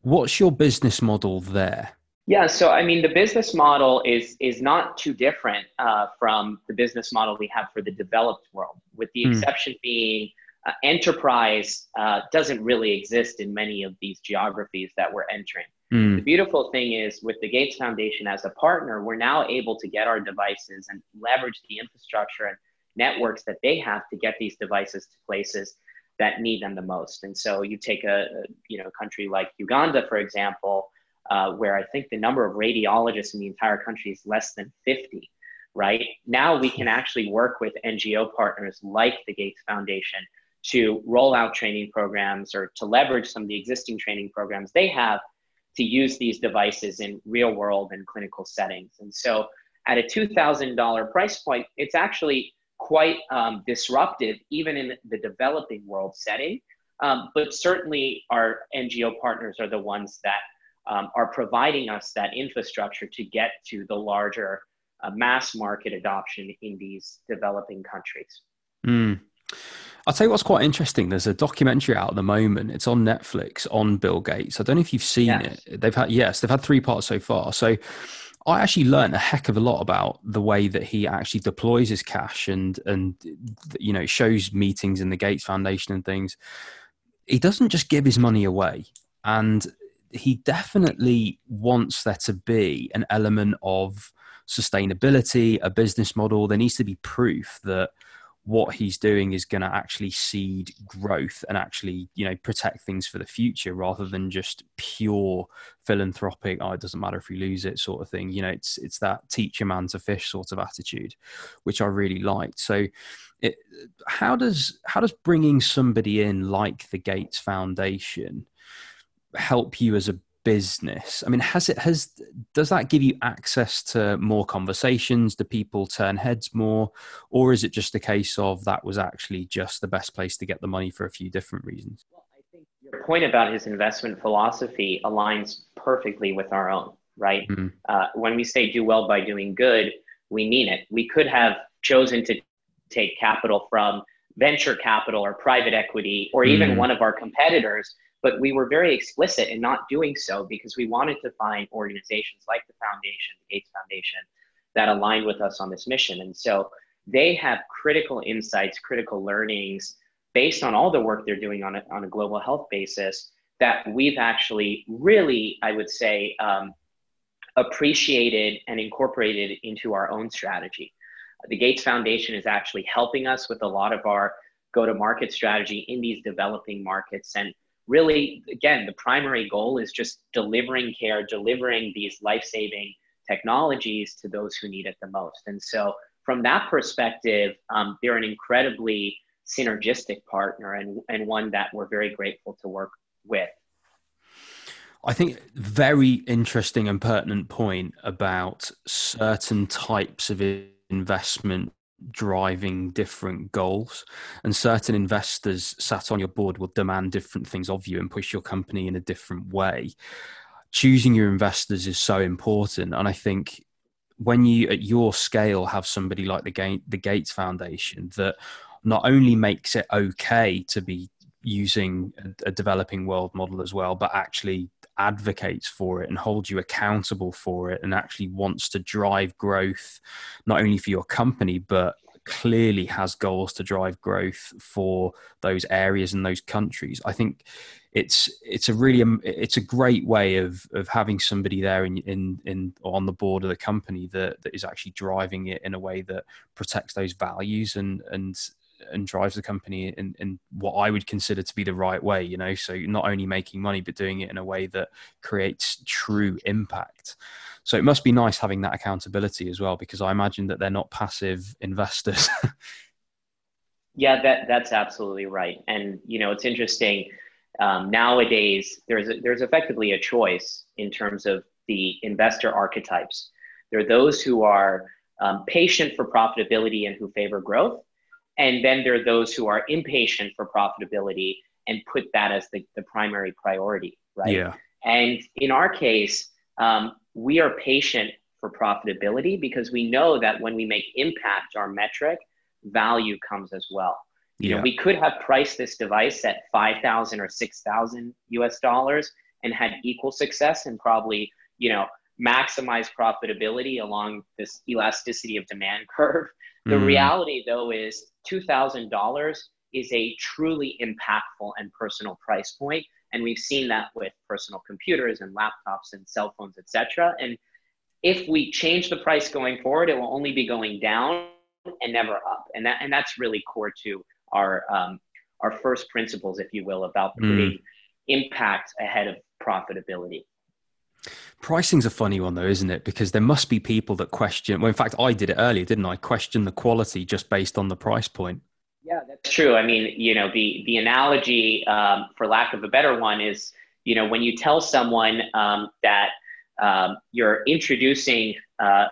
What's your business model there? Yeah, so I mean, the business model is is not too different uh, from the business model we have for the developed world, with the mm. exception being uh, enterprise uh, doesn't really exist in many of these geographies that we're entering. Mm. The beautiful thing is, with the Gates Foundation as a partner, we're now able to get our devices and leverage the infrastructure and networks that they have to get these devices to places that need them the most. And so, you take a, a you know country like Uganda, for example uh, where I think the number of radiologists in the entire country is less than 50, right? Now we can actually work with NGO partners like the Gates Foundation to roll out training programs or to leverage some of the existing training programs they have to use these devices in real world and clinical settings. And so at a $2,000 price point, it's actually quite um, disruptive, even in the developing world setting. Um, but certainly, our NGO partners are the ones that um, are providing us that infrastructure to get to the larger uh, mass market adoption in these developing countries. Mm. I'll tell you what's quite interesting. There's a documentary out at the moment. It's on Netflix on Bill Gates. I don't know if you've seen yes. it. They've had yes, they've had three parts so far. So I actually learned a heck of a lot about the way that he actually deploys his cash and and you know shows meetings in the Gates Foundation and things. He doesn't just give his money away. And he definitely wants there to be an element of sustainability, a business model. There needs to be proof that what he's doing is going to actually seed growth and actually you know protect things for the future rather than just pure philanthropic oh it doesn't matter if we lose it sort of thing you know it's it's that teach a man to fish sort of attitude which i really liked so it, how does how does bringing somebody in like the gates foundation help you as a business? I mean has it has does that give you access to more conversations? Do people turn heads more? Or is it just a case of that was actually just the best place to get the money for a few different reasons? Well, i think your point about his investment philosophy aligns perfectly with our own right? Mm-hmm. uh, when we say do well by doing good we mean it. We could have chosen to take capital from venture capital or private equity or even mm-hmm. one of our competitors but we were very explicit in not doing so because we wanted to find organizations like the Foundation, the Gates Foundation, that aligned with us on this mission. And so they have critical insights, critical learnings based on all the work they're doing on a, on a global health basis that we've actually really, I would say, um, appreciated and incorporated into our own strategy. The Gates Foundation is actually helping us with a lot of our go to market strategy in these developing markets. And really, again, the primary goal is just delivering care, delivering these life saving technologies to those who need it the most. And so, from that perspective, um, they're an incredibly synergistic partner and, and one that we're very grateful to work with. I think very interesting and pertinent point about certain types of investment driving different goals. And certain investors sat on your board will demand different things of you and push your company in a different way. Choosing your investors is so important. And i think when you at your scale have somebody like the, Ga- the gates foundation that not only makes it okay to be using a, a developing world model as well but actually advocates for it and holds you accountable for it and actually wants to drive growth not only for your company but clearly has goals to drive growth for those areas and those countries. I think it's it's a really um, it's a great way of of having somebody there in in in on the board of the company that that is actually driving it in a way that protects those values and and and drives the company in, in what I would consider to be the right way, you know, so not only making money, but doing it in a way that creates true impact. So it must be nice having that accountability as well, because I imagine that they're not passive investors. yeah, that, that's absolutely right. And, you know, it's interesting. Um, nowadays, there's, a, there's effectively a choice in terms of the investor archetypes. There are those who are um, patient for profitability and who favor growth. And then there are those who are impatient for profitability and put that as the, the primary priority, right? Yeah. And in our case, um, we are patient for profitability because we know that when we make impact our metric, value comes as well. You yeah. know, we could have priced this device at 5,000 or 6,000 US dollars and had equal success and probably, you know, maximize profitability along this elasticity of demand curve. The mm. reality, though, is $2,000 is a truly impactful and personal price point, and we've seen that with personal computers and laptops and cell phones, etc. And if we change the price going forward, it will only be going down and never up, and that and that's really core to our um, our first principles, if you will, about putting mm. impact ahead of profitability. Pricing's a funny one though, isn't it? Because there must be people that question. Well, in fact, I did it earlier, didn't I? Question the quality just based on the price point. Yeah, that's true. I mean, you know, the the analogy, um, for lack of a better one, is you know when you tell someone um, that um, you're introducing, uh,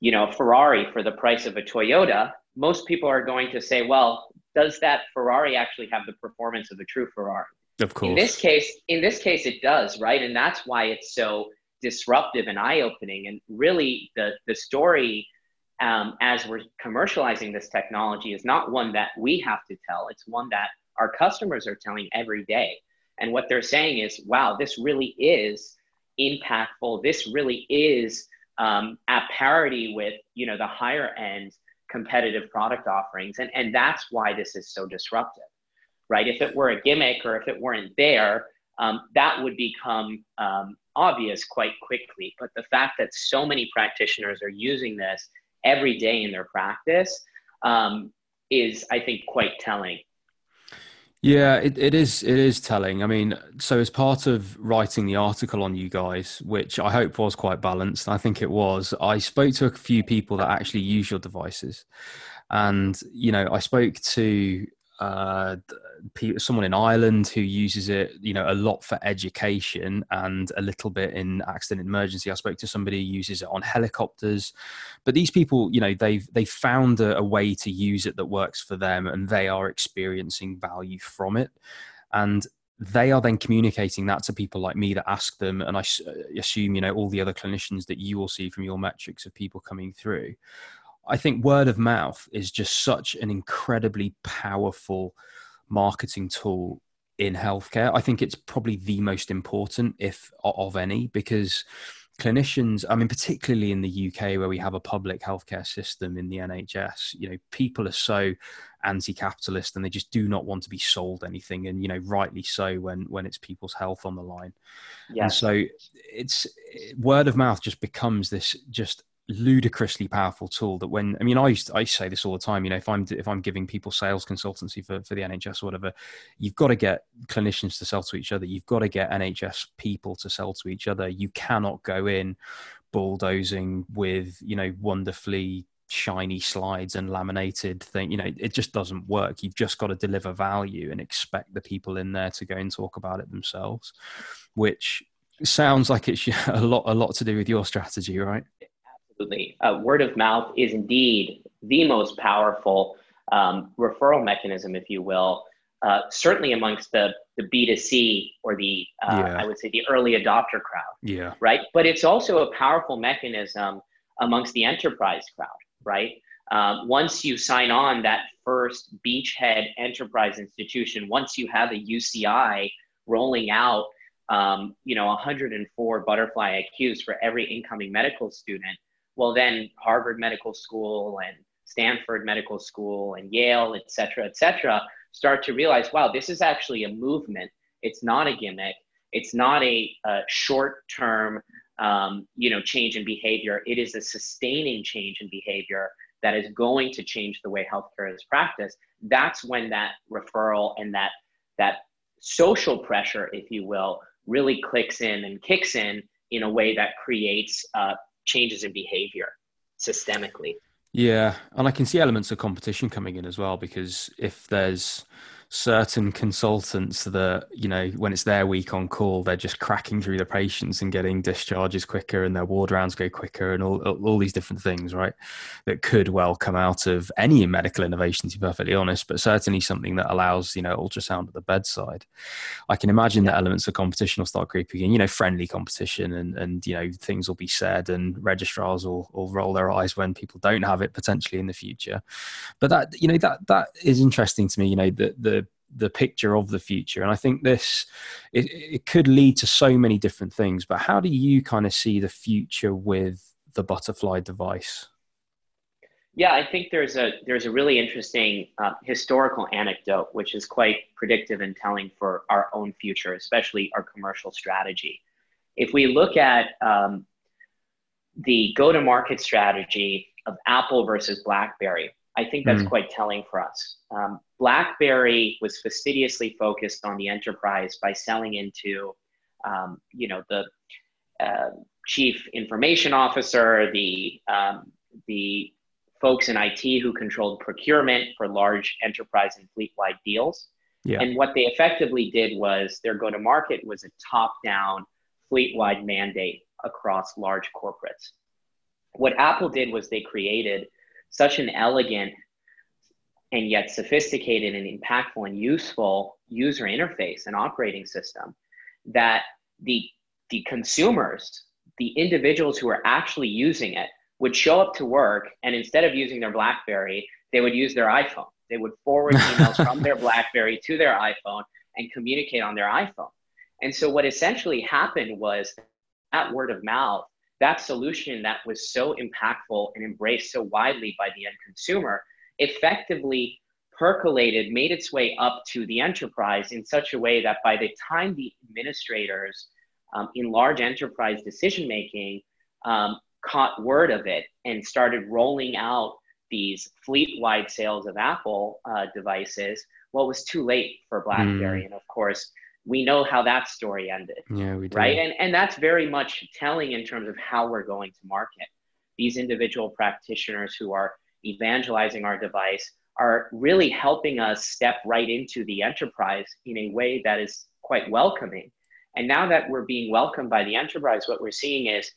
you know, a Ferrari for the price of a Toyota, most people are going to say, well, does that Ferrari actually have the performance of a true Ferrari? Of course. In this case, in this case, it does, right? And that's why it's so disruptive and eye-opening. And really, the the story um, as we're commercializing this technology is not one that we have to tell. It's one that our customers are telling every day. And what they're saying is, "Wow, this really is impactful. This really is um, at parity with you know the higher end competitive product offerings." And and that's why this is so disruptive right? If it were a gimmick or if it weren't there, um, that would become um, obvious quite quickly. But the fact that so many practitioners are using this every day in their practice um, is, I think, quite telling. Yeah, it, it is. It is telling. I mean, so as part of writing the article on you guys, which I hope was quite balanced, I think it was. I spoke to a few people that actually use your devices, and you know, I spoke to uh, someone in Ireland who uses it, you know, a lot for education and a little bit in accident emergency. I spoke to somebody who uses it on helicopters, but these people, you know, they've they found a, a way to use it that works for them, and they are experiencing value from it, and they are then communicating that to people like me that ask them and i assume you know all the other clinicians that you will see from your metrics of people coming through I think word of mouth is just such an incredibly powerful marketing tool in healthcare. I think it's probably the most important, if of any, because clinicians, I mean, particularly in the UK where we have a public healthcare system in the NHS, you know, people are so anti-capitalist and they just do not want to be sold anything, and you know, rightly so when when it's people's health on the line. Yeah. And so it's word of mouth just becomes this just ludicrously powerful tool that when I mean I used to, I say this all the time you know if I'm if I'm giving people sales consultancy for, for the NHS or whatever you've got to get clinicians to sell to each other. You've got to get NHS people to sell to each other. You cannot go in bulldozing with you know wonderfully shiny slides and laminated thing you know it just doesn't work. You've just got to deliver value and expect the people in there to go and talk about it themselves which sounds like it's a lot a lot to do with your strategy right Absolutely. Uh, word of mouth is indeed the most powerful um, referral mechanism, if you will, uh, certainly amongst the, the B2C or the, uh, yeah. I would say, the early adopter crowd. Yeah. Right. But it's also a powerful mechanism amongst the enterprise crowd, right? Um, once you sign on that first beachhead enterprise institution, once you have a UCI rolling out, um, you know, 104 butterfly IQs for every incoming medical student, well, then Harvard Medical School and Stanford Medical School and Yale, et cetera, et cetera, start to realize, wow, this is actually a movement. It's not a gimmick. It's not a, a short-term, um, you know, change in behavior. It is a sustaining change in behavior that is going to change the way healthcare is practiced, that's when that referral and that that social pressure, if you will, really clicks in and kicks in in a way that creates uh, changes in behavior systemically. Yeah, and I can see elements of competition coming in as well because if there's certain consultants that you know when it's their week on call they're just cracking through the patients and getting discharges quicker and their ward rounds go quicker and all, all these different things right that could well come out of any medical innovation to be perfectly honest but certainly something that allows you know ultrasound at the bedside i can imagine yeah. that elements of competition will start creeping in you know friendly competition and and you know things will be said and registrars will, will roll their eyes when people don't have it potentially in the future but that you know that that is interesting to me you know the the the picture of the future. And i think this it, it could lead to so many different things but how do you kind of see the future with the butterfly device? Yeah i think there's a there's a really interesting uh, historical anecdote which is quite predictive and telling for our own future especially our commercial strategy. If we look at um, the go to market strategy of apple versus blackberry I think that's mm. quite telling for us. Um, BlackBerry was fastidiously focused on the enterprise by selling into, um, you know, the uh, chief information officer, the um, the folks in IT who controlled procurement for large enterprise and fleet-wide deals. Yeah. And what they effectively did was their go-to-market was a top-down fleet-wide mandate across large corporates. What Apple did was they created such an elegant and yet sophisticated and impactful and useful user interface and operating system that the the consumers the individuals who are actually using it would show up to work and instead of using their blackberry they would use their iphone. They would forward emails from their blackberry to their iphone and communicate on their iphone. And so what essentially happened was that word of mouth that solution that was so impactful and embraced so widely by the end consumer effectively percolated, made its way up to the enterprise in such a way that by the time the administrators um, in large enterprise decision making um, caught word of it and started rolling out these fleet wide sales of Apple uh, devices, well, it was too late for BlackBerry. Mm. And of course, we know how that story ended. Yeah, we do. Right. And, and that's very much telling in terms of how we're going to market. These individual practitioners who are evangelizing our device are really helping us step right into the enterprise in a way that is quite welcoming. And now that we're being welcomed by the enterprise, what we're seeing is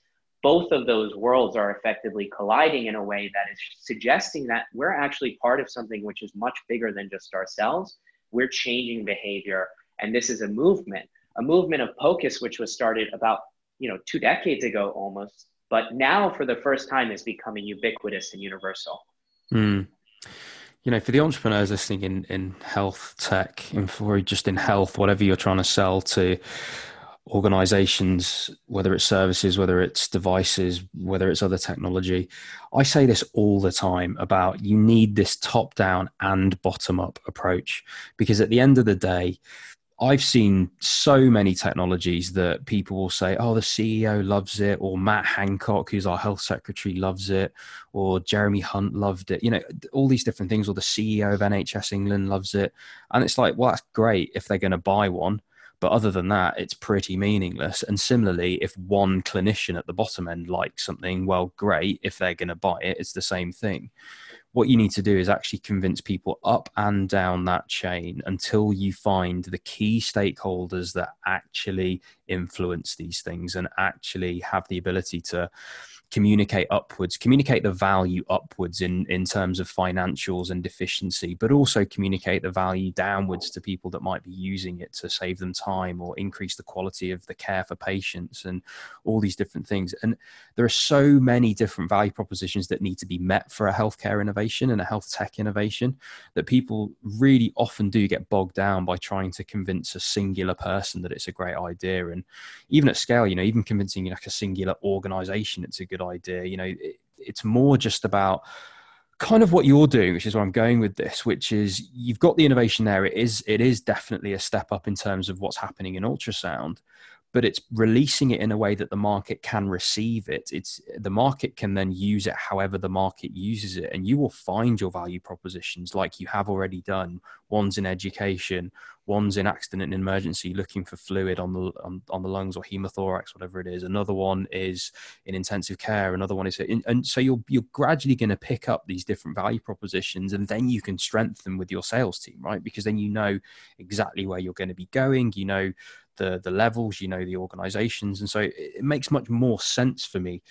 both of those worlds are effectively colliding in a way that is suggesting that we're actually part of something which is much bigger than just ourselves. We're changing behavior. And this is a movement, a movement of POCUS, which was started about you know two decades ago almost, but now for the first time is becoming ubiquitous and universal. Mm. You know, for the entrepreneurs listening in, in health tech, and for just in health, whatever you're trying to sell to organizations, whether it's services, whether it's devices, whether it's other technology, I say this all the time about you need this top down and bottom up approach because at the end of the day, I've seen so many technologies that people will say, oh, the CEO loves it, or Matt Hancock, who's our health secretary, loves it, or Jeremy Hunt loved it. You know, all these different things, or the CEO of NHS England loves it. And it's like, well, that's great if they're going to buy one. But other than that, it's pretty meaningless. And similarly, if one clinician at the bottom end likes something, well, great. If they're going to buy it, it's the same thing what you need to do is actually convince people up and down that chain until you find the key stakeholders that actually influence these things and actually have the ability to communicate upwards, communicate the value upwards in, in terms of financials and deficiency, but also communicate the value downwards to people that might be using it to save them time or increase the quality of the care for patients and all these different things. And there are so many different value propositions that need to be met for a healthcare innovation and a health tech innovation that people really often do get bogged down by trying to convince a singular person that it's a great idea. And even at scale, you know, even convincing like a singular organization it's a good good idea. You know, it, it's more just about kind of what you're doing, which is where I'm going with this, which is you've got the innovation there. It is it is definitely a step up in terms of what's happening in ultrasound, but it's releasing it in a way that the market can receive it it's the market can then use it however the market uses it and you will find your value propositions like you have already done one's in education one's in accident and emergency looking for fluid on the on, on the lungs or hemothorax whatever it is. Another one is in intensive care. Another one is in, and so you're you're gradually going to pick up these different value propositions and then you can strengthen with your sales team right? Because then you know exactly where you're going to be going you know the the levels, you know the organizations, and so it, it makes much more sense for me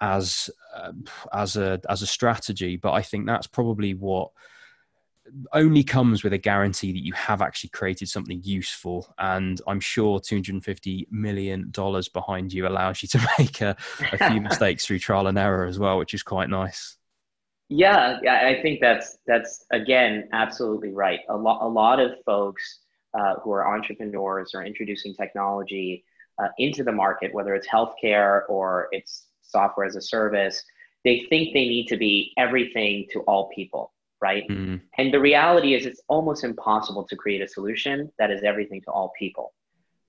as uh, as a as a strategy. But I think that's probably what only comes with a guarantee that you have actually created something useful and i'm sure 250 million dollars behind you allows you to make a, a few mistakes through trial and error as well which is quite nice. Yeah i think that's that's again absolutely right. A lot a lot of folks uh, who are entrepreneurs or introducing technology uh, into the market, whether it's healthcare or it's software as a service, they think they need to be everything to all people, right? Mm-hmm. And the reality is, it's almost impossible to create a solution that is everything to all people.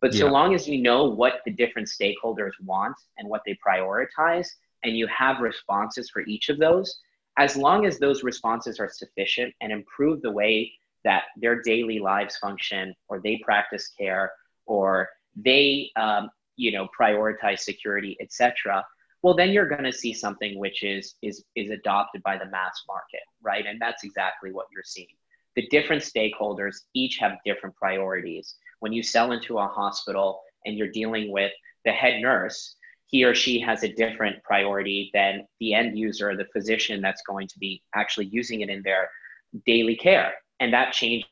But so long as you know what the different stakeholders want and what they prioritize, and you have responses for each of those, as long as those responses are sufficient and improve the way that their daily lives function or they practice care or they um, you know prioritize security etc well then you're going to see something which is is is adopted by the mass market right and that's exactly what you're seeing the different stakeholders each have different priorities when you sell into a hospital and you're dealing with the head nurse he or she has a different priority than the end user the physician that's going to be actually using it in their daily care and that changes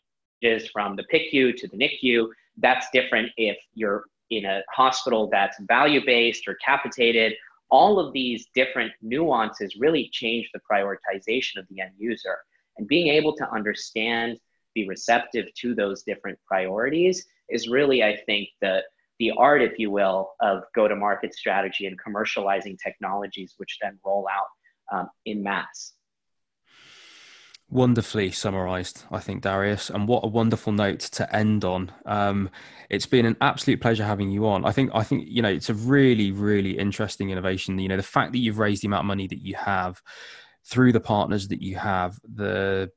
from the PICU to the NICU. That's different if you're in a hospital that's value based or capitated. All of these different nuances really change the prioritization of the end user. And being able to understand, be receptive to those different priorities is really, I think, the the art, if you will, of go to market strategy and commercializing technologies, which then roll out um, in mass. Wonderfully summarized, I think, Darius. And what a wonderful note to end on. Um, it's been an absolute pleasure having you on. I think, I think, you know, it's a really, really interesting innovation. You know, the fact that you've raised the amount of money that you have through the partners that you have, the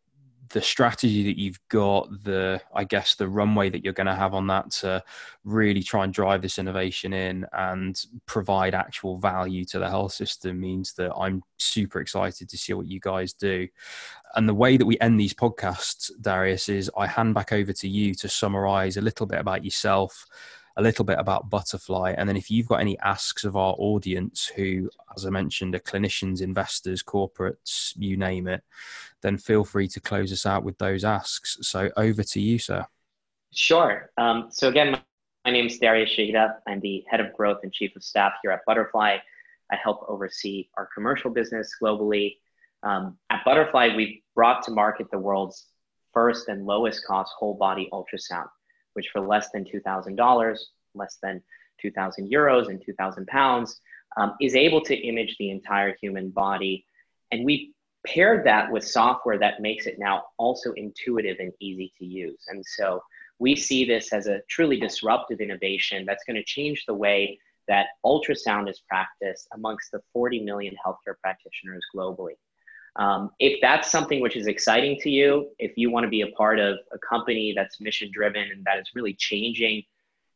the strategy that you've got, the I guess the runway that you're going to have on that to really try and drive this innovation in and provide actual value to the health system means that I'm super excited to see what you guys do. And the way that we end these podcasts, Darius, is I hand back over to you to summarize a little bit about yourself a little bit about Butterfly. And then if you've got any asks of our audience who, as I mentioned, are clinicians, investors, corporates, you name it, then feel free to close us out with those asks. So over to you, sir. Sure. Um, so again, my, my name is Darius Shahida. I'm the head of growth and chief of staff here at Butterfly. I help oversee our commercial business globally. Um, at Butterfly, we've brought to market the world's first and lowest cost whole body ultrasound which for less than $2,000, less than 2,000 euros and 2,000 pounds, um, is able to image the entire human body. And we paired that with software that makes it now also intuitive and easy to use. And so we see this as a truly disruptive innovation that's going to change the way that ultrasound is practiced amongst the 40 million healthcare practitioners globally. Um, if that's something which is exciting to you, if you want to be a part of a company that's mission driven and that is really changing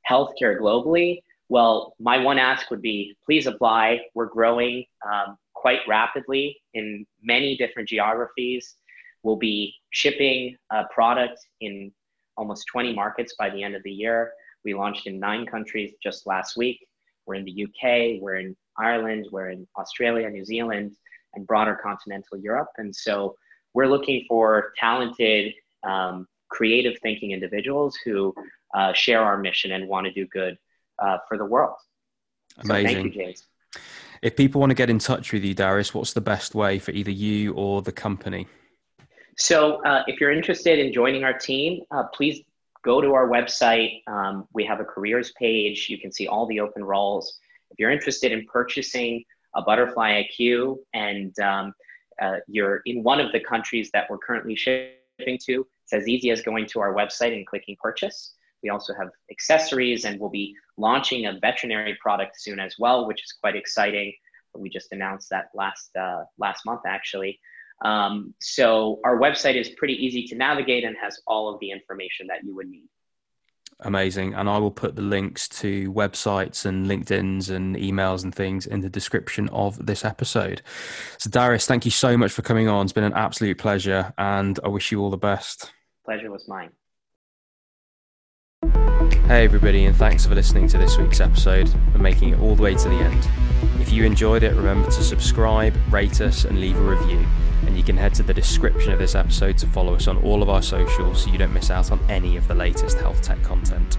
healthcare globally, well, my one ask would be please apply. We're growing um, quite rapidly in many different geographies. We'll be shipping a product in almost 20 markets by the end of the year. We launched in nine countries just last week. We're in the UK, we're in Ireland, we're in Australia, New Zealand and broader continental Europe. And so we're looking for talented, um, creative thinking individuals who uh, share our mission and want to do good uh, for the world. Amazing. So thank you, James. If people want to get in touch with you, Darius, what's the best way for either you or the company? So, uh, if you're interested in joining our team, uh, please go to our website. Um, we have a careers page. You can see all the open roles. If you're interested in purchasing a butterfly IQ, and um, uh, you're in one of the countries that we're currently shipping to, it's as easy as going to our website and clicking purchase. We also have accessories, and we'll be launching a veterinary product soon as well, which is quite exciting. We just announced that last uh, last month, actually. Um, so our website is pretty easy to navigate and has all of the information that you would need. Amazing. And I will put the links to websites and LinkedIn's and emails and things in the description of this episode. So, Darius, thank you so much for coming on. It's been an absolute pleasure, and I wish you all the best. Pleasure was mine. Hey, everybody, and thanks for listening to this week's episode and making it all the way to the end. If you enjoyed it, remember to subscribe, rate us, and leave a review. And you can head to the description of this episode to follow us on all of our socials so you don't miss out on any of the latest health tech content.